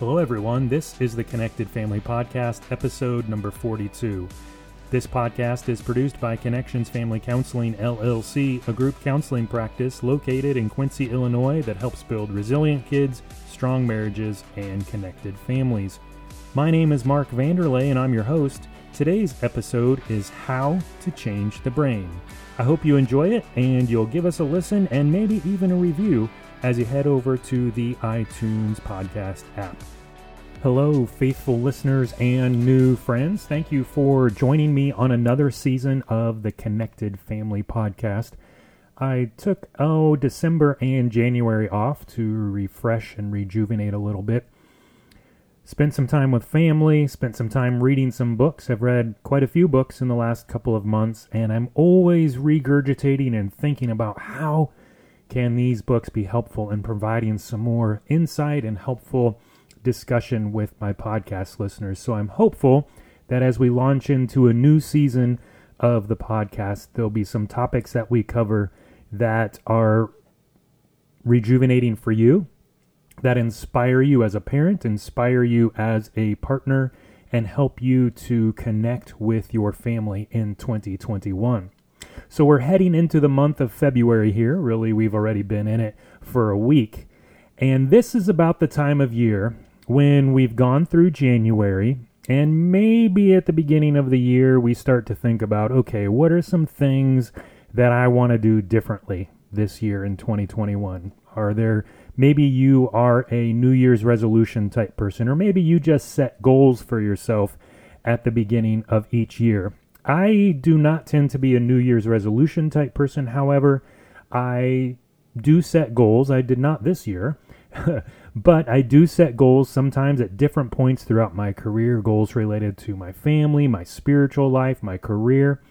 Hello, everyone. This is the Connected Family Podcast, episode number 42. This podcast is produced by Connections Family Counseling LLC, a group counseling practice located in Quincy, Illinois that helps build resilient kids, strong marriages, and connected families. My name is Mark Vanderlay, and I'm your host. Today's episode is How to Change the Brain. I hope you enjoy it and you'll give us a listen and maybe even a review as you head over to the iTunes podcast app. Hello, faithful listeners and new friends. Thank you for joining me on another season of the Connected Family Podcast. I took, oh, December and January off to refresh and rejuvenate a little bit. Spent some time with family, spent some time reading some books. I've read quite a few books in the last couple of months, and I'm always regurgitating and thinking about how can these books be helpful in providing some more insight and helpful discussion with my podcast listeners. So I'm hopeful that as we launch into a new season of the podcast, there'll be some topics that we cover that are rejuvenating for you that inspire you as a parent, inspire you as a partner, and help you to connect with your family in 2021. So we're heading into the month of February here. Really, we've already been in it for a week. And this is about the time of year when we've gone through January and maybe at the beginning of the year we start to think about okay, what are some things that I want to do differently this year in 2021? Are there maybe you are a New Year's resolution type person, or maybe you just set goals for yourself at the beginning of each year. I do not tend to be a New Year's resolution type person. However, I do set goals. I did not this year, but I do set goals sometimes at different points throughout my career, goals related to my family, my spiritual life, my career.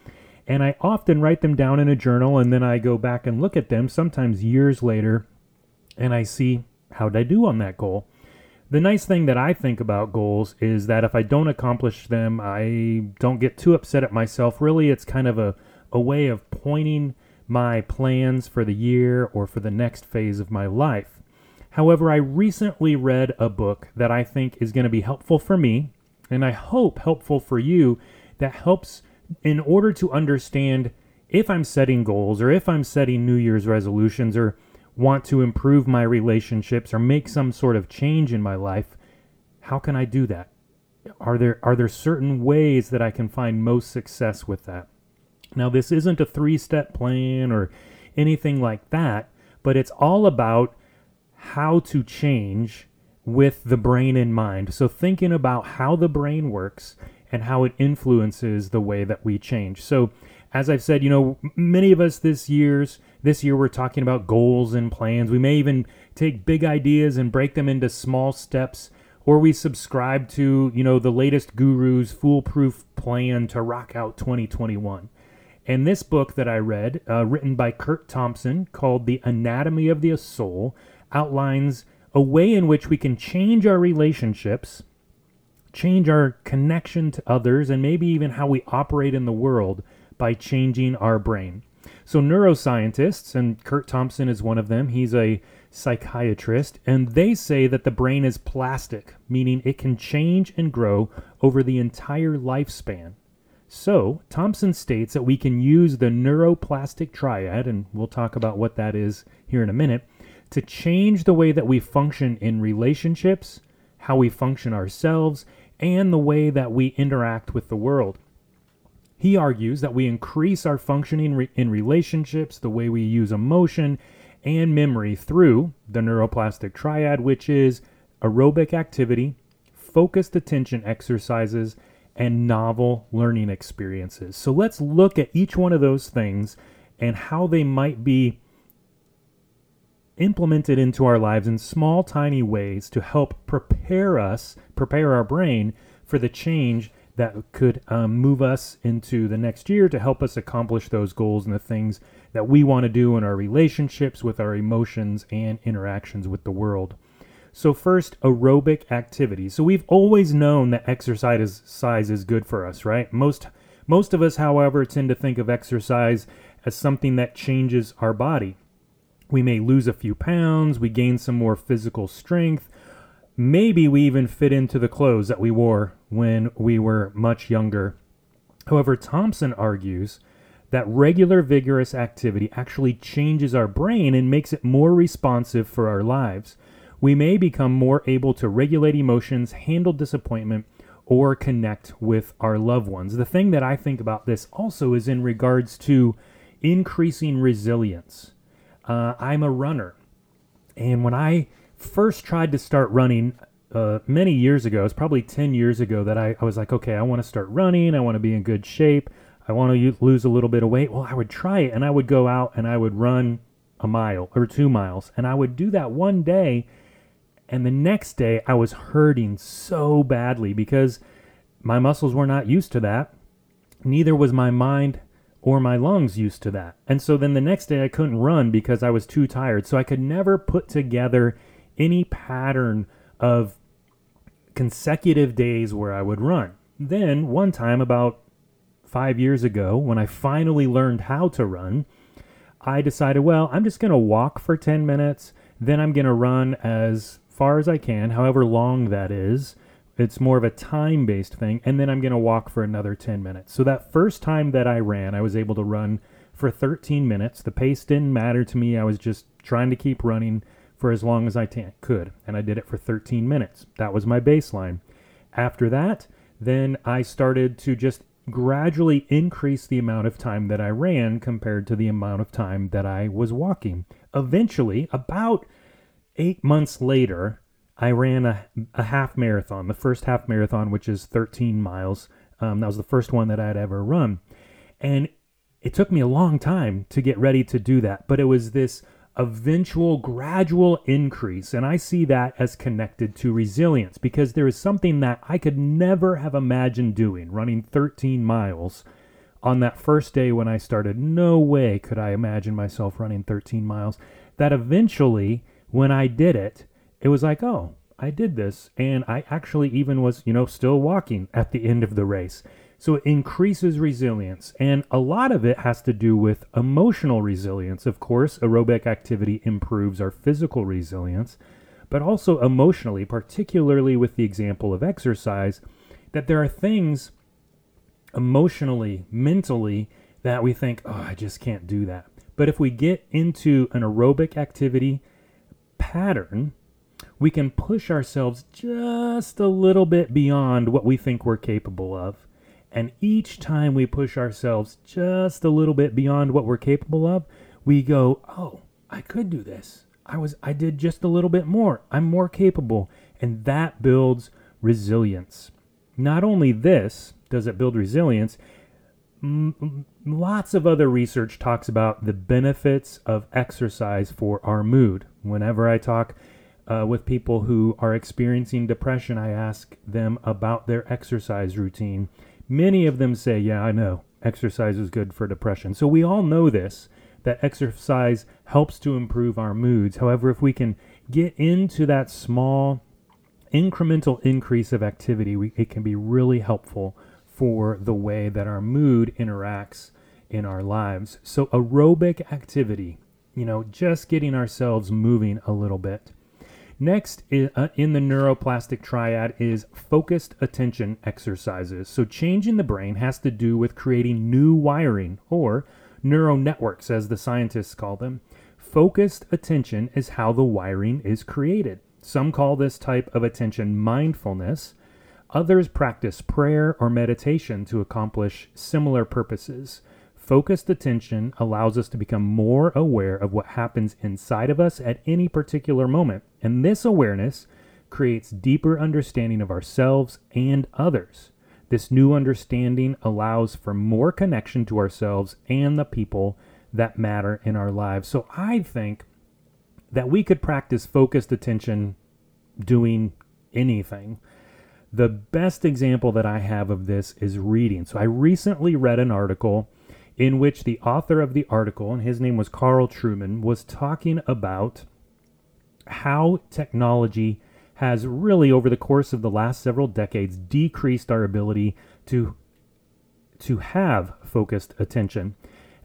And I often write them down in a journal and then I go back and look at them sometimes years later and I see how did I do on that goal. The nice thing that I think about goals is that if I don't accomplish them, I don't get too upset at myself. Really, it's kind of a, a way of pointing my plans for the year or for the next phase of my life. However, I recently read a book that I think is going to be helpful for me, and I hope helpful for you, that helps in order to understand if I'm setting goals or if I'm setting New Year's resolutions or want to improve my relationships or make some sort of change in my life, how can I do that? Are there are there certain ways that I can find most success with that? Now this isn't a three-step plan or anything like that, but it's all about how to change with the brain in mind. So thinking about how the brain works and how it influences the way that we change. So as I've said, you know, many of us this year's this year we're talking about goals and plans. We may even take big ideas and break them into small steps or we subscribe to, you know, the latest guru's foolproof plan to rock out 2021. And this book that I read, uh, written by Curt Thompson, called The Anatomy of the Soul, outlines a way in which we can change our relationships, change our connection to others, and maybe even how we operate in the world by changing our brain. So, neuroscientists, and Curt Thompson is one of them, he's a psychiatrist, and they say that the brain is plastic, meaning it can change and grow over the entire lifespan. So, Thompson states that we can use the neuroplastic triad, and we'll talk about what that is here in a minute, to change the way that we function in relationships, how we function ourselves, and the way that we interact with the world. He argues that we increase our functioning re- in relationships, the way we use emotion and memory through the neuroplastic triad, which is aerobic activity, focused attention exercises, and novel learning experiences. So let's look at each one of those things and how they might be implemented into our lives in small, tiny ways to help prepare us, prepare our brain for the change that could um, move us into the next year to help us accomplish those goals and the things that we want to do in our relationships, with our emotions, and interactions with the world. So, first, aerobic activity. So, we've always known that exercise is, size is good for us, right? Most most of us, however, tend to think of exercise as something that changes our body. We may lose a few pounds, we gain some more physical strength, maybe we even fit into the clothes that we wore when we were much younger. However, Thompson argues that regular vigorous activity actually changes our brain and makes it more responsive for our lives. We may become more able to regulate emotions, handle disappointment, or connect with our loved ones. The thing that I think about this also is in regards to increasing resilience. Uh, I'm a runner, and when I first tried to start running uh, many years ago, it's probably 10 years ago, that I, I was like, okay, I want to start running, I want to be in good shape, I want to lose a little bit of weight. Well, I would try it, and I would go out and I would run a mile or two miles, and I would do that one day and the next day, I was hurting so badly because my muscles were not used to that. Neither was my mind or my lungs used to that. And so then the next day, I couldn't run because I was too tired. So I could never put together any pattern of consecutive days where I would run. Then, one time, about five years ago, when I finally learned how to run, I decided, well, I'm just going to walk for 10 minutes. Then I'm going to run as far as I can, however long that is. It's more of a time based thing. And then I'm going to walk for another 10 minutes. So that first time that I ran, I was able to run for 13 minutes. The pace didn't matter to me. I was just trying to keep running for as long as I t- could. And I did it for 13 minutes. That was my baseline. After that, then I started to just gradually increase the amount of time that I ran compared to the amount of time that I was walking. Eventually, about eight months later, I ran a, a half marathon, the first half marathon, which is 13 miles. Um, that was the first one that I'd ever run. And it took me a long time to get ready to do that, but it was this eventual gradual increase. And I see that as connected to resilience because there is something that I could never have imagined doing, running 13 miles on that first day when I started. No way could I imagine myself running 13 miles. That eventually when I did it, it was like, oh, I did this. And I actually even was, you know, still walking at the end of the race. So it increases resilience. And a lot of it has to do with emotional resilience. Of course, aerobic activity improves our physical resilience, but also emotionally, particularly with the example of exercise, that there are things emotionally, mentally, that we think, oh, I just can't do that. But if we get into an aerobic activity, pattern, we can push ourselves just a little bit beyond what we think we're capable of. And each time we push ourselves just a little bit beyond what we're capable of, we go, "Oh, I could do this. I was I did just a little bit more. I'm more capable." And that builds resilience. Not only this does it build resilience, m- lots of other research talks about the benefits of exercise for our mood. Whenever I talk uh, with people who are experiencing depression, I ask them about their exercise routine. Many of them say, Yeah, I know, exercise is good for depression. So we all know this that exercise helps to improve our moods. However, if we can get into that small incremental increase of activity, we, it can be really helpful for the way that our mood interacts in our lives. So, aerobic activity, you know, just getting ourselves moving a little bit. Next, uh, in the neuroplastic triad, is focused attention exercises. So, changing the brain has to do with creating new wiring, or neural networks, as the scientists call them. Focused attention is how the wiring is created. Some call this type of attention mindfulness. Others practice prayer or meditation to accomplish similar purposes. Focused attention allows us to become more aware of what happens inside of us at any particular moment, and this awareness creates deeper understanding of ourselves and others. This new understanding allows for more connection to ourselves and the people that matter in our lives. So I think that we could practice focused attention doing anything. The best example that I have of this is reading. So I recently read an article in which the author of the article, and his name was Carl Trueman, was talking about how technology has really, over the course of the last several decades, decreased our ability to to have focused attention.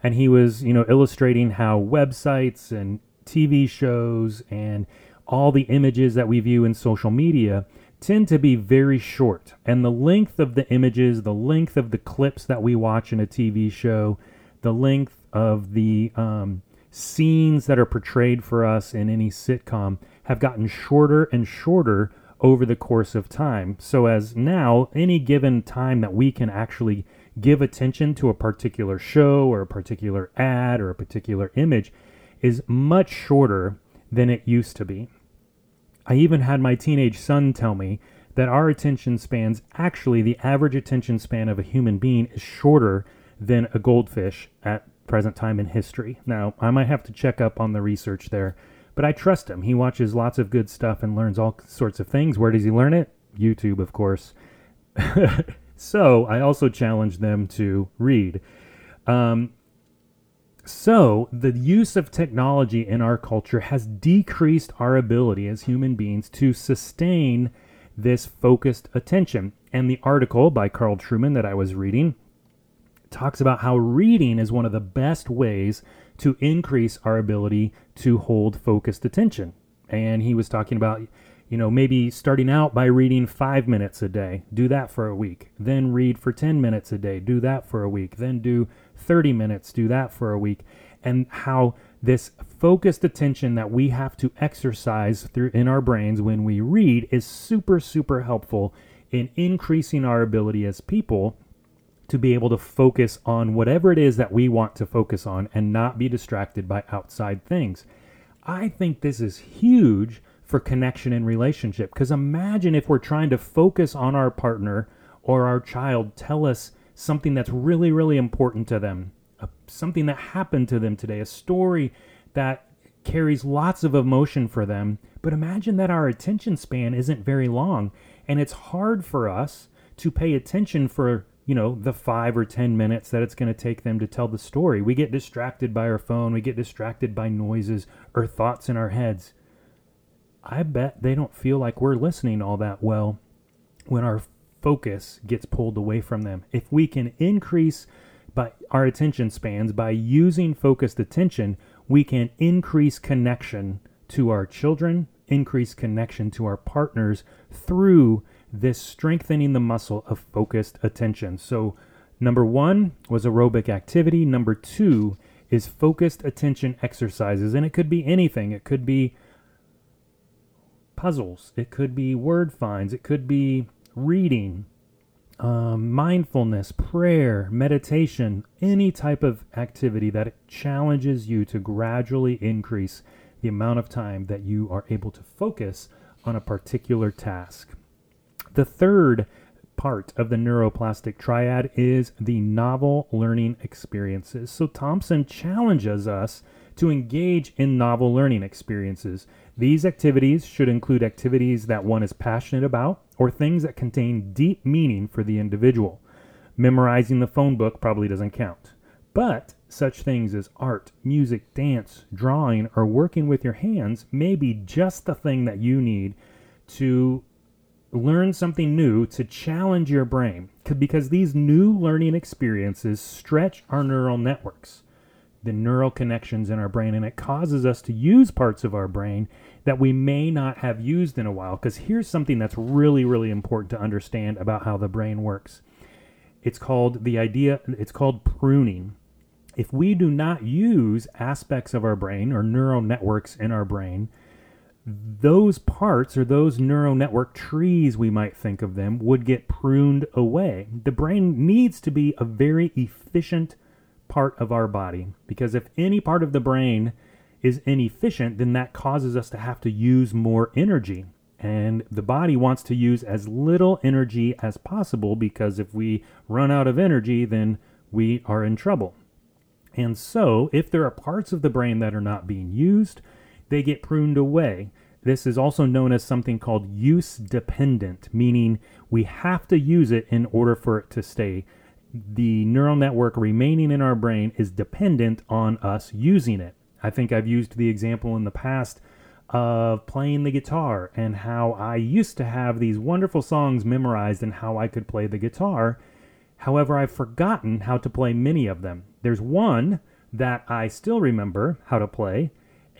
And he was, you know, illustrating how websites and TV shows and all the images that we view in social media tend to be very short. And the length of the images, the length of the clips that we watch in a TV show, the length of the um, scenes that are portrayed for us in any sitcom have gotten shorter and shorter over the course of time. So, as now, any given time that we can actually give attention to a particular show or a particular ad or a particular image is much shorter than it used to be. I even had my teenage son tell me that our attention spans actually the average attention span of a human being is shorter than a goldfish at present time in history. Now, I might have to check up on the research there, but I trust him. He watches lots of good stuff and learns all sorts of things. Where does he learn it? YouTube, of course. so, I also challenge them to read. Um, so, the use of technology in our culture has decreased our ability as human beings to sustain this focused attention. And the article by Carl Trueman that I was reading talks about how reading is one of the best ways to increase our ability to hold focused attention. And he was talking about, you know, maybe starting out by reading five minutes a day, do that for a week, then read for 10 minutes a day, do that for a week, then do 30 minutes, do that for a week, and how this focused attention that we have to exercise through in our brains when we read is super super helpful in increasing our ability as people to be able to focus on whatever it is that we want to focus on and not be distracted by outside things. I think this is huge for connection and relationship because imagine if we're trying to focus on our partner or our child tell us something that's really, really important to them, something that happened to them today, a story that carries lots of emotion for them. But imagine that our attention span isn't very long and it's hard for us to pay attention for you know the five or ten minutes that it's going to take them to tell the story we get distracted by our phone we get distracted by noises or thoughts in our heads i bet they don't feel like we're listening all that well when our focus gets pulled away from them. If we can increase by our attention spans by using focused attention, we can increase connection to our children, increase connection to our partners through this strengthening the muscle of focused attention. So, number one was aerobic activity. Number two is focused attention exercises. And it could be anything, it could be puzzles, it could be word finds, it could be reading, um, mindfulness, prayer, meditation, any type of activity that challenges you to gradually increase the amount of time that you are able to focus on a particular task. The third part of the neuroplastic triad is the novel learning experiences. So Thompson challenges us to engage in novel learning experiences. These activities should include activities that one is passionate about or things that contain deep meaning for the individual. Memorizing the phone book probably doesn't count. But such things as art, music, dance, drawing, or working with your hands may be just the thing that you need to learn something new to challenge your brain because these new learning experiences stretch our neural networks the neural connections in our brain and it causes us to use parts of our brain that we may not have used in a while. Because here's something that's really, really important to understand about how the brain works it's called the idea, it's called pruning. If we do not use aspects of our brain or neural networks in our brain, those parts or those neural network trees, we might think of them, would get pruned away. The brain needs to be a very efficient part of our body because if any part of the brain is inefficient, then that causes us to have to use more energy. And the body wants to use as little energy as possible because if we run out of energy, then we are in trouble. And so, if there are parts of the brain that are not being used, they get pruned away. This is also known as something called use dependent, meaning we have to use it in order for it to stay the neural network remaining in our brain is dependent on us using it. I think I've used the example in the past of playing the guitar and how I used to have these wonderful songs memorized and how I could play the guitar. However, I've forgotten how to play many of them. There's one that I still remember how to play,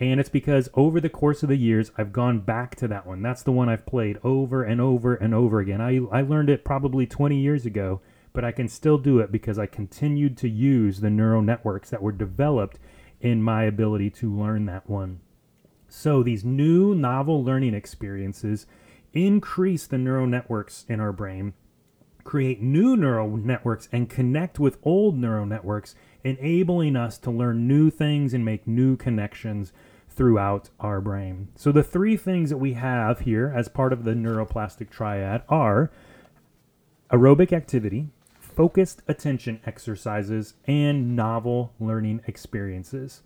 And it's because over the course of the years, I've gone back to that one. That's the one I've played over and over and over again. I, I learned it probably 20 years ago, but I can still do it because I continued to use the neural networks that were developed in my ability to learn that one. So these new novel learning experiences increase the neural networks in our brain, create new neural networks, and connect with old neural networks, enabling us to learn new things and make new connections throughout our brain. So the three things that we have here as part of the neuroplastic triad are aerobic activity, focused attention exercises, and novel learning experiences.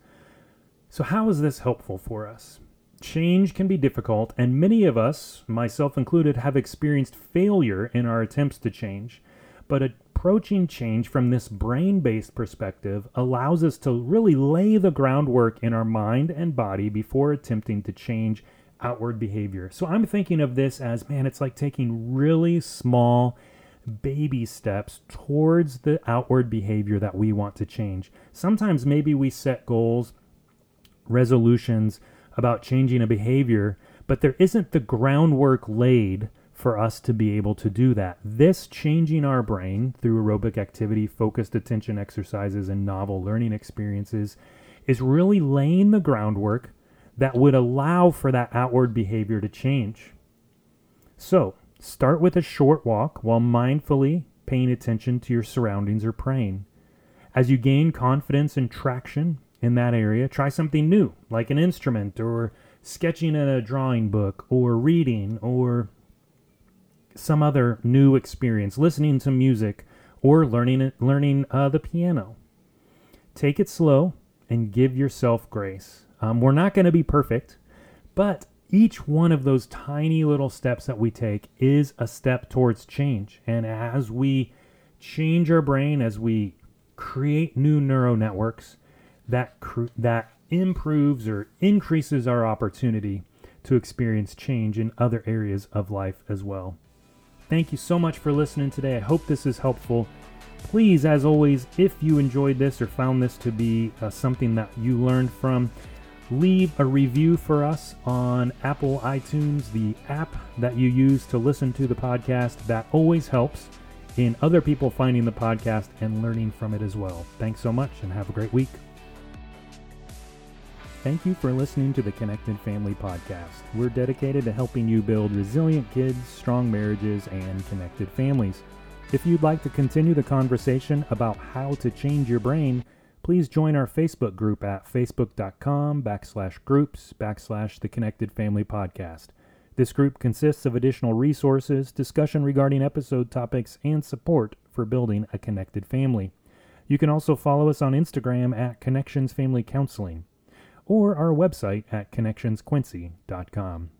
So, how is this helpful for us? Change can be difficult, and many of us, myself included, have experienced failure in our attempts to change. But approaching change from this brain based perspective allows us to really lay the groundwork in our mind and body before attempting to change outward behavior. So, I'm thinking of this as man, it's like taking really small baby steps towards the outward behavior that we want to change. Sometimes maybe we set goals resolutions about changing a behavior, but there isn't the groundwork laid for us to be able to do that. This changing our brain through aerobic activity, focused attention exercises, and novel learning experiences is really laying the groundwork that would allow for that outward behavior to change. So, start with a short walk while mindfully paying attention to your surroundings or praying. As you gain confidence and traction, in that area, try something new, like an instrument or sketching in a drawing book or reading or some other new experience, listening to music or learning learning uh, the piano. Take it slow and give yourself grace. Um, we're not going to be perfect, but each one of those tiny little steps that we take is a step towards change. And as we change our brain, as we create new neural networks, that cr- that improves or increases our opportunity to experience change in other areas of life as well. Thank you so much for listening today. I hope this is helpful. Please, as always, if you enjoyed this or found this to be uh, something that you learned from, leave a review for us on Apple iTunes, the app that you use to listen to the podcast. That always helps in other people finding the podcast and learning from it as well. Thanks so much and have a great week. Thank you for listening to the Connected Family Podcast. We're dedicated to helping you build resilient kids, strong marriages, and connected families. If you'd like to continue the conversation about how to change your brain, please join our Facebook group at facebook.com backslash groups backslash the Connected Family Podcast. This group consists of additional resources, discussion regarding episode topics, and support for building a connected family. You can also follow us on Instagram at Connections Family Counseling or our website at connectionsquincy.com.